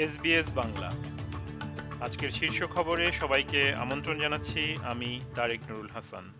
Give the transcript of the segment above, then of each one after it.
SBS Bangla. আজকের শীর্ষ খবরে সবাইকে আমন্ত্রণ জানাচ্ছি আমি তারেক নুরুল হাসান।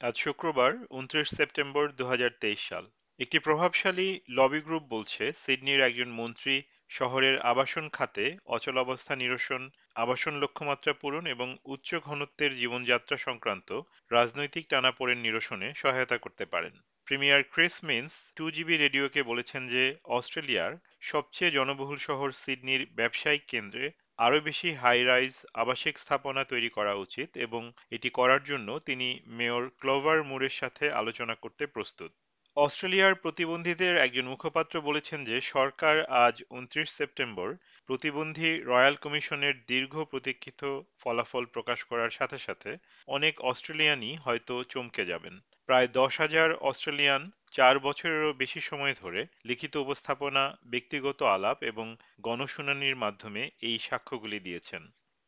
আজ শুক্রবার, উনত্রিশ সেপ্টেম্বর দু হাজার তেইশ সাল। একটি প্রভাবশালী লবি গ্রুপ বলছে, সিডনির একজন মন্ত্রী শহরের আবাসন খাতে অচল অবস্থা নিরসন, আবাসন লক্ষ্যমাত্রা পূরণ এবং উচ্চ ঘনত্বের জীবনযাত্রা সংক্রান্ত রাজনৈতিক টানাপোড়েন নিরসনে সহায়তা করতে পারেন। Premier Chris Minns two GB রেডিওকে বলেছেন যে, অস্ট্রেলিয়ার সবচেয়ে জনবহুল শহর সিডনির ব্যবসায়িক কেন্দ্রে আরও বেশি হাই রাইজ আবাসিক স্থাপনা তৈরি করা উচিত এবং এটি করার জন্য তিনি মেয়র ক্লোভার মুরের সাথে আলোচনা করতে প্রস্তুত। অস্ট্রেলিয়ার প্রতিবন্ধীদের একজন মুখপাত্র বলেছেন যে সরকার আজ উনত্রিশ সেপ্টেম্বর প্রতিবন্ধী রয়্যাল কমিশনের দীর্ঘ প্রতীক্ষিত ফলাফল প্রকাশ করার সাথে সাথে অনেক অস্ট্রেলিয়ানই হয়তো চমকে যাবেন। প্রায় দশ হাজার অস্ট্রেলিয়ান চার বছরেরও বেশি সময় ধরে লিখিত উপস্থাপনা, ব্যক্তিগত আলাপ এবং গণশুনানির মাধ্যমে এই সাক্ষ্যগুলি দিয়েছেন।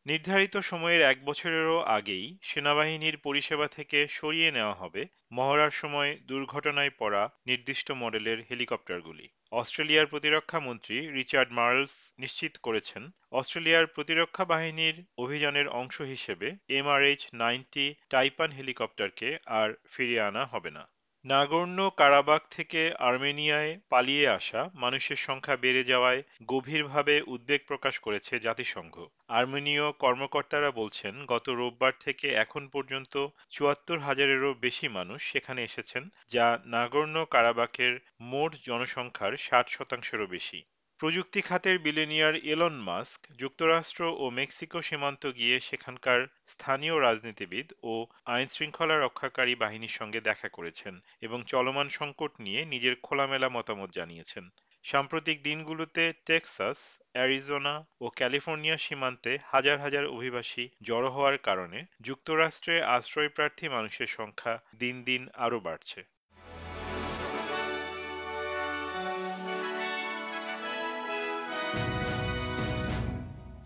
নির্ধারিত সময়ের এক বছরেরও আগেই সেনাবাহিনীর পরিষেবা থেকে সরিয়ে নেওয়া হবে মহড়ার সময় দুর্ঘটনায় পড়া নির্দিষ্ট মডেলের হেলিকপ্টারগুলি। অস্ট্রেলিয়ার প্রতিরক্ষা মন্ত্রী রিচার্ড মার্লস নিশ্চিত করেছেন, অস্ট্রেলিয়ার প্রতিরক্ষা বাহিনীর অভিযানের অংশ হিসেবে এমআরএইচ নাইনটি টাইপান হেলিকপ্টারকে আর ফিরিয়ে আনা হবে না। নাগর্ণ কারাবাক থেকে আর্মেনিয়ায় পালিয়ে আসা মানুষের সংখ্যা বেড়ে যাওয়ায় গভীরভাবে উদ্বেগ প্রকাশ করেছে জাতিসংঘ। আর্মেনীয় কর্মকর্তারা বলছেন, গত রোববার থেকে এখন পর্যন্ত চুয়াত্তর হাজারেরও বেশি মানুষ সেখানে এসেছেন, যা নাগর্ণ কারাবাকের মোট জনসংখ্যার ষাট শতাংশেরও বেশি। প্রযুক্তি খাতের বিলেনিয়ার এলন মাস্ক যুক্তরাষ্ট্র ও মেক্সিকো সীমান্ত গিয়ে সেখানকার স্থানীয় রাজনীতিবিদ ও আইন শৃঙ্খলা রক্ষাকারী বাহিনীর সঙ্গে দেখা করেছেন এবং চলমান সংকট নিয়ে নিজের খোলামেলা মতামত জানিয়েছেন। সাম্প্রতিক দিনগুলোতে টেক্সাস, অ্যারিজোনা ও ক্যালিফোর্নিয়া সীমান্তে হাজার হাজার অভিবাসী জড়ো হওয়ার কারণে যুক্তরাষ্ট্রে আশ্রয়প্রার্থী মানুষের সংখ্যা দিন দিন আরও বাড়ছে।